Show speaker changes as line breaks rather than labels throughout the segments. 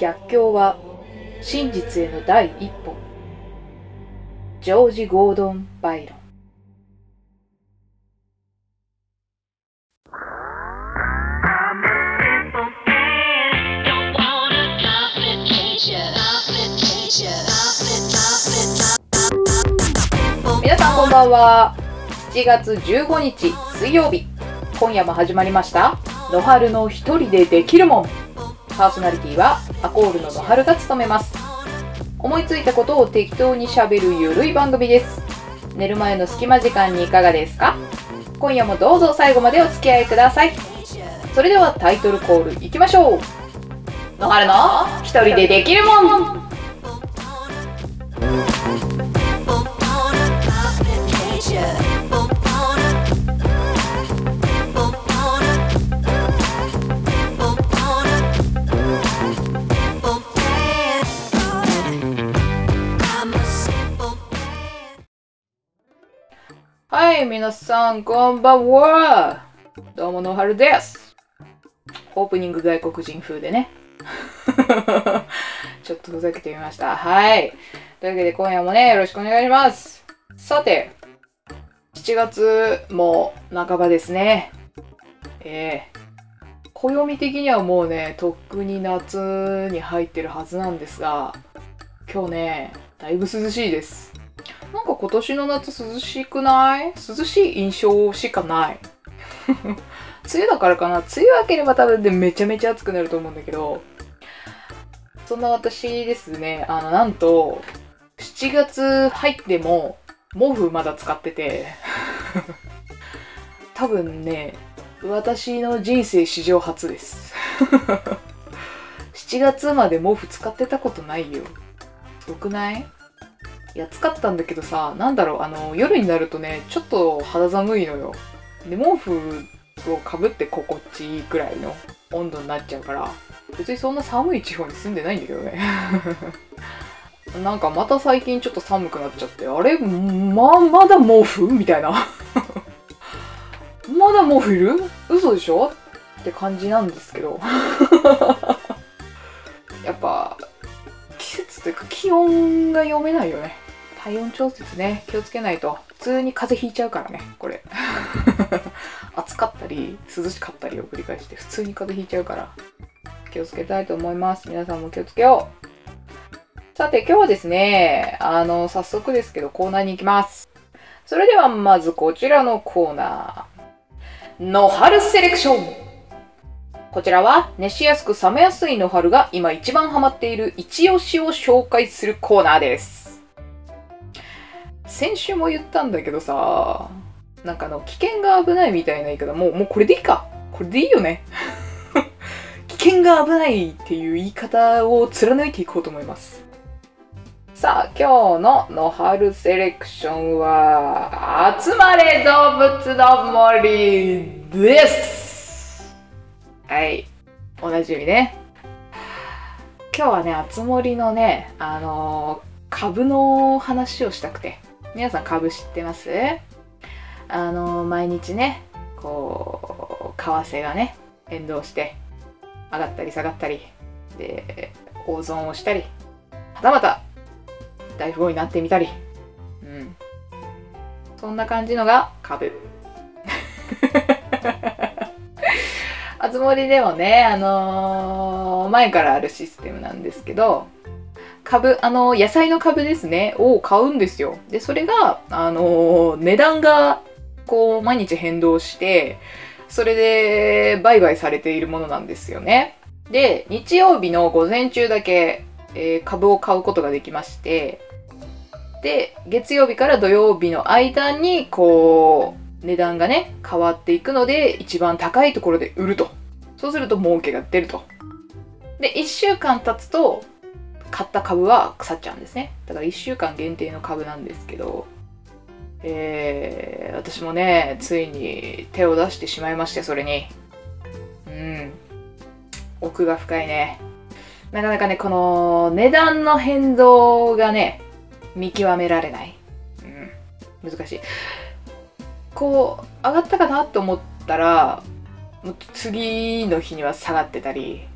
逆境は真実への第一歩。ジョージ・ゴードン・バイロン。皆さんこんばんは。7月15日水曜日。今夜も始まりました。野春の一人でできるもん。パーソナリティはアコールの野春が務めます。思いついたことを適当にしゃべるゆるい番組です。寝る前の隙間時間にいかがですか？今夜もどうぞ最後までお付き合いください。それではタイトルコールいきましょう。野原の一人でできるもん。はい、皆さん、こんばんは。どうも、野春です。オープニング外国人風でね。ちょっとふざけてみました。はい。というわけで、今夜もね、よろしくお願いします。さて、7月も半ばですね。えー、暦的にはもうね、とっくに夏に入ってるはずなんですが、今日ね、だいぶ涼しいです。今年の夏涼しくない？涼しい印象しかない。梅雨だからかな？梅雨明ければ多分でめちゃめちゃ暑くなると思うんだけど、そんな私ですね、あの、なんと、7月入っても、毛布まだ使ってて、多分ね、私の人生史上初です。7月まで毛布使ってたことないよ。すごくない？いや、使ったんだけどさ、なんだろう、あの、夜になるとね、ちょっと肌寒いのよ。で、毛布をかぶって心地いいくらいの温度になっちゃうから、別にそんな寒い地方に住んでないんだけどね。なんかまた最近ちょっと寒くなっちゃって、あれ？ま、まだ毛布？みたいな。まだ毛布いる？嘘でしょ？って感じなんですけど。やっぱ、季節というか気温が読めないよね。体温調節ね、気をつけないと。普通に風邪ひいちゃうからね、これ。暑かったり、涼しかったりを繰り返して、普通に風邪ひいちゃうから。気をつけたいと思います。皆さんも気をつけよう。さて、今日はですね、あの、早速ですけど、コーナーに行きます。それでは、まずこちらのコーナー。の春セレクションこちらは熱しやすく冷めやすい野春が今一番ハマっている一押しを紹介するコーナーです。先週も言ったんだけどさ、なんかあの危険が危ないみたいな言い方、もうもうこれでいいか。これでいいよね。危険が危ないっていう言い方を貫いていこうと思います。さあ、今日の野春セレクションは、集まれ動物の森です。はい。おなじみね。今日はね、あつ森のね、あのー株の話をしたくて。皆さん株知ってます？あの毎日ね、こう、為替がね、変動して、上がったり下がったり、で、大損をしたり、はたまた、大富豪になってみたり、うん。そんな感じのが株。あつ森でもね、あのー前からあるシステムなんですけど、株、あの野菜の株ですね、を買うんですよ。で、それが、あの値段が、こう、毎日変動して、それで売買されているものなんですよね。で、日曜日の午前中だけ、えー株を買うことができまして、で、月曜日から土曜日の間に、こう、値段がね、変わっていくので、一番高いところで売ると。そうすると儲けが出ると。で、1週間経つと、買った株は腐っちゃうんですね。だから1週間限定の株なんですけど、えー、私もね、ついに手を出してしまいまして、それに。うん。奥が深いね。なかなかね、この値段の変動がね、見極められない。うん。難しい。こう、上がったかなと思ったら、次の日には下がってたり、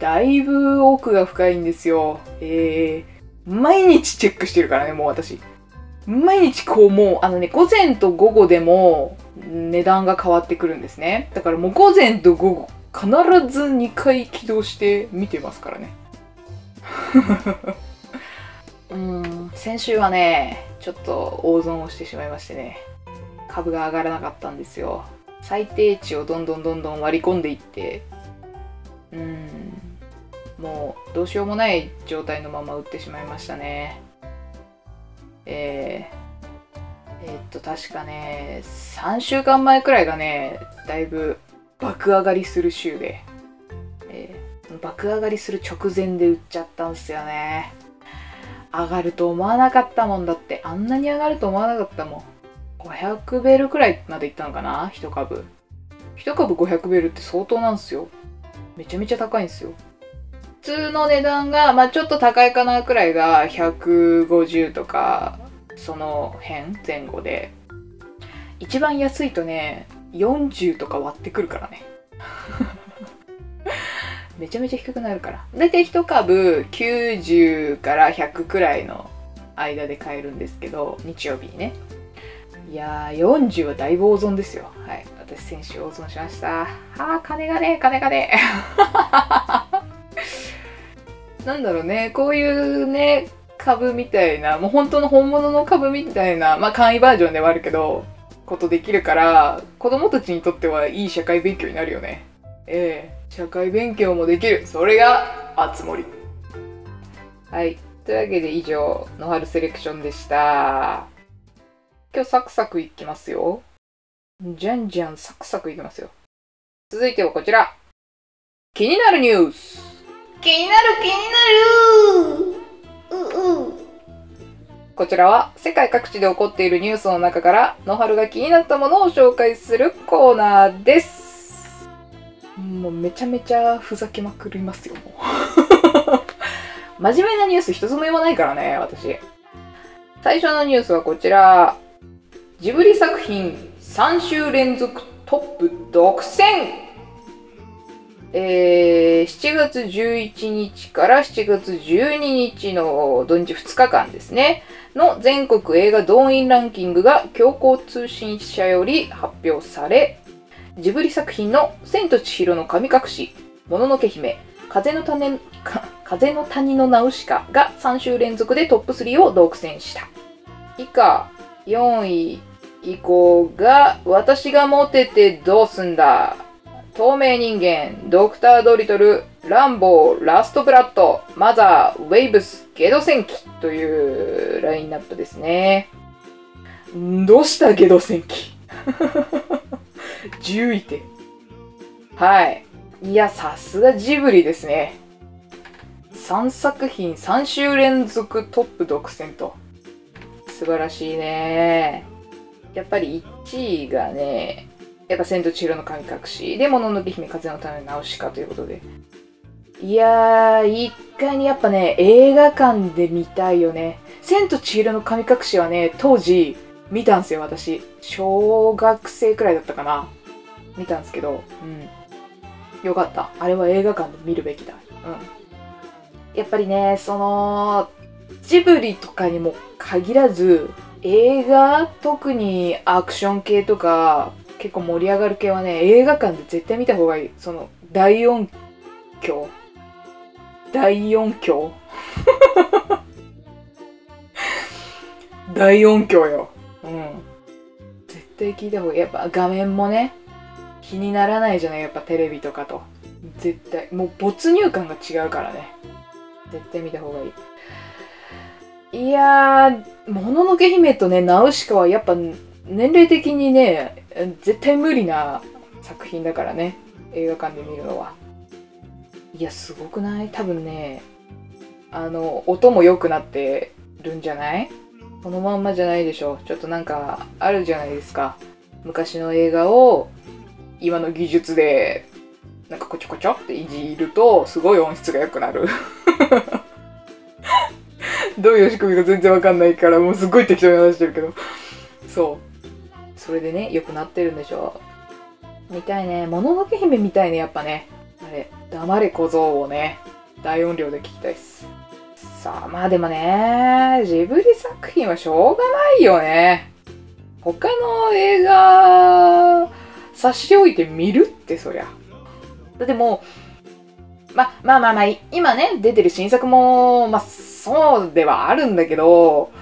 だいぶ奥が深いんですよ。えー、毎日チェックしてるからね、もう私。毎日こうもう、あのね、午前と午後でも値段が変わってくるんですね。だからもう午前と午後、必ず2回起動して見てますからね。うん、先週はね、ちょっと大損をしてしまいましてね、株が上がらなかったんですよ。最低値をどんどんどんどん割り込んでいって、うん、もうどうしようもない状態のまま売ってしまいましたね。えー、えっと、確かね、3週間前くらいがね、だいぶ爆上がりする週で、えー爆上がりする直前で売っちゃったんすよね。上がると思わなかったもんだって、あんなに上がると思わなかったもん。500ベルくらいまでいったのかな一株。一株500ベルって相当なんすよ。めちゃめちゃ高いんですよ。普通の値段が、まあちょっと高いかなくらいが150とか、その辺前後で。一番安いとね、40とか割ってくるからね。めちゃめちゃ低くなるから。だいたい一株90から100くらいの間で買えるんですけど、日曜日にね。いやー、40はだいぶ大損ですよ。はい。私、先週大損しました。はあ、金がね、金がね。なんだろうね、こういうね、株みたいな、もう本当の本物の株みたいな、まあ簡易バージョンではあるけど、ことできるから、子供たちにとってはいい社会勉強になるよね。ええ社会勉強もできる。それが、あつ森。はい。というわけで以上、野春セレクションでした。今日サクサクいきますよ。じゃんじゃんサクサクいきますよ。続いてはこちら。気になるニュース。
気になる気になるうう
こちらは世界各地で起こっているニュースの中から野春が気になったものを紹介するコーナーです。もうめちゃめちゃふざけまくりますよ、真面目なニュース一つも読まないからね、私。最初のニュースはこちら。ジブリ作品3週連続トップ独占えー、7月11日から7月12日の土日2日間ですね。の全国映画動員ランキングが強行通信社より発表され、ジブリ作品の千と千尋の神隠し、もののけ姫、風の種風の谷のナウシカが3週連続でトップ3を独占した。以下、4位以降が、私がモテてどうすんだ透明人間、ドクタードリトル、ランボー、ラストブラッド、マザー、ウェイブス、ゲド戦記というラインナップですね。どうしたゲド戦記 ?10 位て。はい。いや、さすがジブリですね。3作品3週連続トップ独占と。素晴らしいね。やっぱり1位がね、やっぱ千と千尋の神隠し、で、もののけ姫風のためのナウシカということで。いやー、一回にやっぱね、映画館で見たいよね。千と千尋の神隠しはね、当時見たんすよ、私。小学生くらいだったかな。見たんすけど、うん。よかった。あれは映画館で見るべきだ。うん。やっぱりね、その、ジブリとかにも限らず、映画特にアクション系とか結構盛り上がる系はね映画館で絶対見た方がいい。その大音響。大音響。大音響よ。うん。絶対聞いた方がいい。やっぱ画面もね気にならないじゃない？やっぱテレビとかと。絶対。もう没入感が違うからね。絶対見た方がいい。いやー、もののけ姫とね、ナウシカはやっぱ年齢的にね、絶対無理な作品だからね、映画館で見るのは。いや、すごくない？多分ね、あの、音も良くなってるんじゃない？そのまんまじゃないでしょ。ちょっとなんか、あるじゃないですか。昔の映画を、今の技術で、なんかこちょこちょっていじると、すごい音質が良くなる。どういう仕組みか全然わかんないから、もうすっごい適当に話してるけど。そう。それでね、良くなってるんでしょう。見たいね。もののけ姫見たいね、やっぱね。あれ。黙れ小僧をね、大音量で聞きたいっす。さあ、まあでもね、ジブリ作品はしょうがないよね。他の映画、差し置いて見るってそりゃ。だってもう、ま、まあまあまあ、今ね、出てる新作も、まあそうではあるんだけど、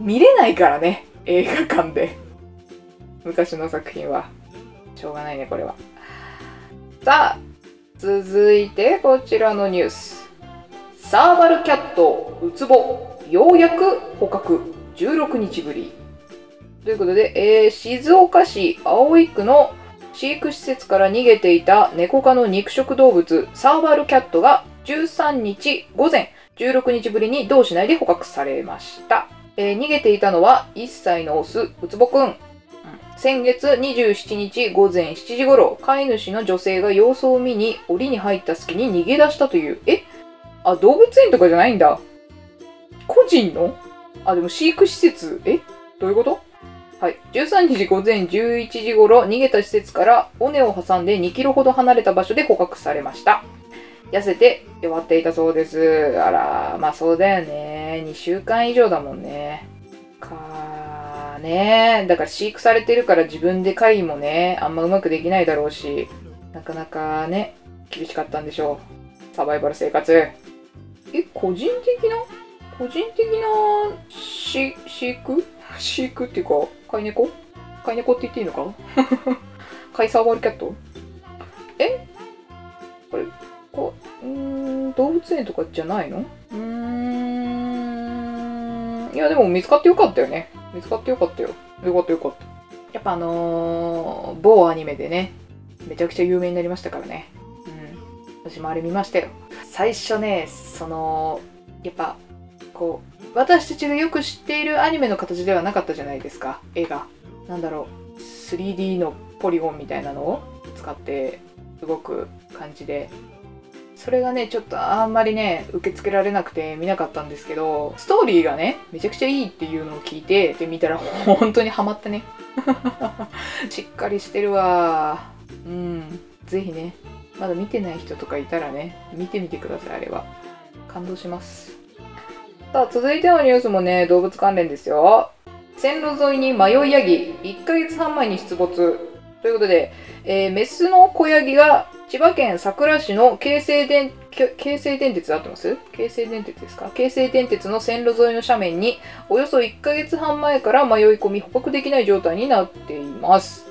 見れないからね、映画館で。昔の作品は。しょうがないね、これは。さあ、続いてこちらのニュース。サーバルキャット、ウツボ、ようやく捕獲、16日ぶり。ということで、えー、静岡市葵区の飼育施設から逃げていた猫科の肉食動物、サーバルキャットが13日午前16日ぶりに同市内で捕獲されました。えー逃げていたのは1歳のオス、ウツボくん。先月27日午前7時頃、飼い主の女性が様子を見に檻に入った隙に逃げ出したという。え？あ、動物園とかじゃないんだ。個人の？あ、でも飼育施設？え？どういうこと？はい。13日午前11時頃、逃げた施設から尾根を挟んで2キロほど離れた場所で捕獲されました。痩せて弱っていたそうです。あら、まあそうだよね。2週間以上だもんね。かね。だから飼育されてるから自分で狩りもね、あんまうまくできないだろうし、なかなかね、厳しかったんでしょう。サバイバル生活。え、個人的な？個人的な飼飼育？飼育っていうか、飼い猫？飼い猫って言っていいのか？飼いサーバルキャット？え？これ、こうん、動物園とかじゃないの？うん。いや、でも見つかってよかったよね。見つかってよかったよ。よかったよかった。やっぱあのー、某アニメでね、めちゃくちゃ有名になりましたからね。うん。私もあれ見ましたよ。最初ね、その、やっぱ、こう、私たちがよく知っているアニメの形ではなかったじゃないですか、絵が。なんだろう、3D のポリゴンみたいなのを使って動く感じで。それがね、ちょっとあんまりね、受け付けられなくて見なかったんですけど、ストーリーがね、めちゃくちゃいいっていうのを聞いて、で、見たら本当にハマったね。しっかりしてるわ。うん。ぜひね、まだ見てない人とかいたらね、見てみてください、あれは。感動します。さあ、続いてのニュースもね、動物関連ですよ。線路沿いに迷いヤギ、1ヶ月半前に出没。ということで、えーメスの子ヤギが千葉県佐倉市の京成電、京成電鉄で合ってます？京成電鉄ですか？京成電鉄の線路沿いの斜面におよそ1ヶ月半前から迷い込み捕獲できない状態になっています。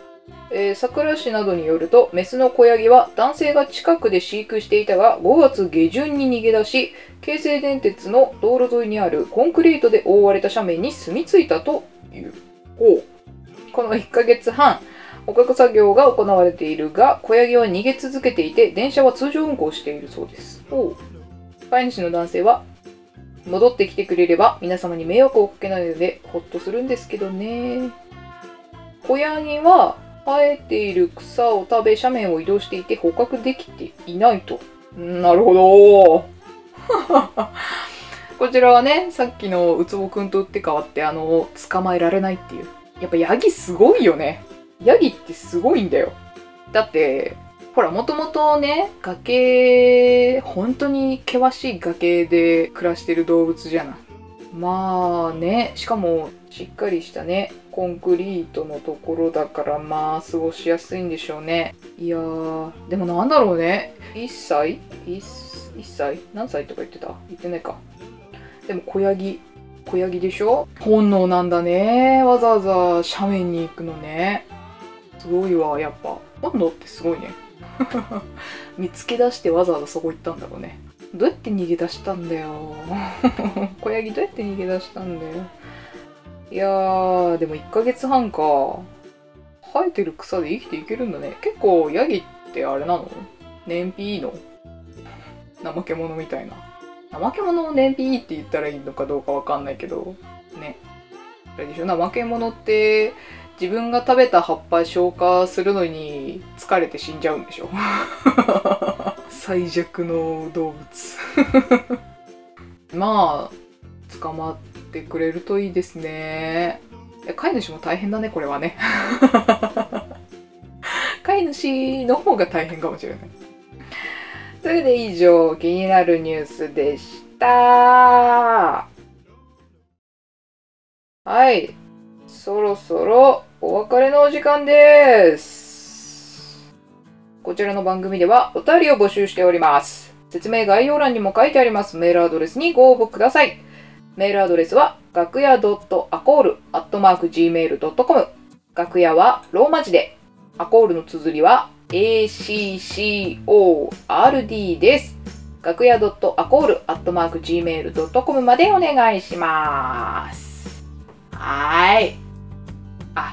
えー、佐倉市などによると、メスの子ヤギは男性が近くで飼育していたが、5月下旬に逃げ出し、京成電鉄の道路沿いにあるコンクリートで覆われた斜面に住み着いたという。ほうこの1ヶ月半、捕獲作業が行われているが、子ヤギは逃げ続けていて、電車は通常運行しているそうです。飼い主の男性は、戻ってきてくれれば皆様に迷惑をかけないのでほっとするんですけどね。子ヤギは生えている草を食べ斜面を移動していて捕獲できていないと。なるほど。こちらはね、さっきのウツボくんと打って変わって、あの、捕まえられないっていう。やっぱヤギすごいよね。ヤギってすごいんだよ。だって、ほら、もともとね、崖、本当に険しい崖で暮らしてる動物じゃない。まあね、しかもしっかりしたね、コンクリートのところだからまあ過ごしやすいんでしょうね。いやー、でもなんだろうね。1歳？1, 1歳？何歳とか言ってた？言ってないか。でも小ヤギ、小ヤギでしょ？本能なんだね。わざわざ斜面に行くのね。すごいわ、やっぱ。本能ってすごいね。見つけ出してわざわざそこ行ったんだろうね。どうやって逃げ出したんだよ。小ヤギどうやって逃げ出したんだよ。いやー、でも1ヶ月半か。生えてる草で生きていけるんだね。結構ヤギってあれなの？燃費いいの？怠け者みたいな。怠け者を燃費いいって言ったらいいのかどうかわかんないけど、ね。あれでしょ？怠け者って自分が食べた葉っぱ消化するのに疲れて死んじゃうんでしょ。最弱の動物。まあ捕まってくれるといいですね。飼い主も大変だねこれはね。飼い主の方が大変かもしれない。ということで以上気になるニュースでした。はい。そろそろお別れのお時間ですこちらの番組ではお便りを募集しております説明概要欄にも書いてありますメールアドレスにご応募くださいメールアドレスは楽屋 .acol.gmail.com 楽屋はローマ字でアコールの綴りは ACCORD です。楽屋 .acol.gmail.com までお願いします。はい。あ、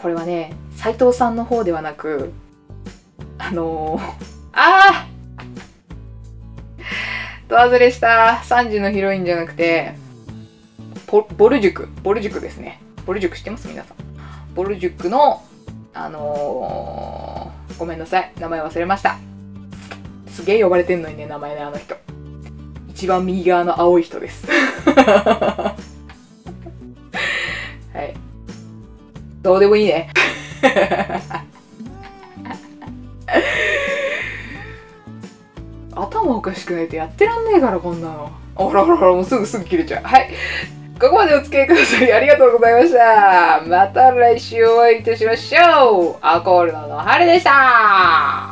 これはね、斉藤さんの方ではなく、あのー、あーと外れした3時のヒロインじゃなくて、ボボル塾、ボル塾ですね。ボル塾知ってます？皆さん。ボル塾のあのー、ごめんなさい。名前忘れました。すげえ呼ばれてんのにね、名前ね、あの人。一番右側の青い人です。どうでもいいね。頭おかしくないとやってらんねえから、こんなの。ほらほらほら、もうすぐすぐ切れちゃう。はい。ここまでお付き合いくださりありがとうございました。また来週お会いいたしましょう。アコールののはるでした。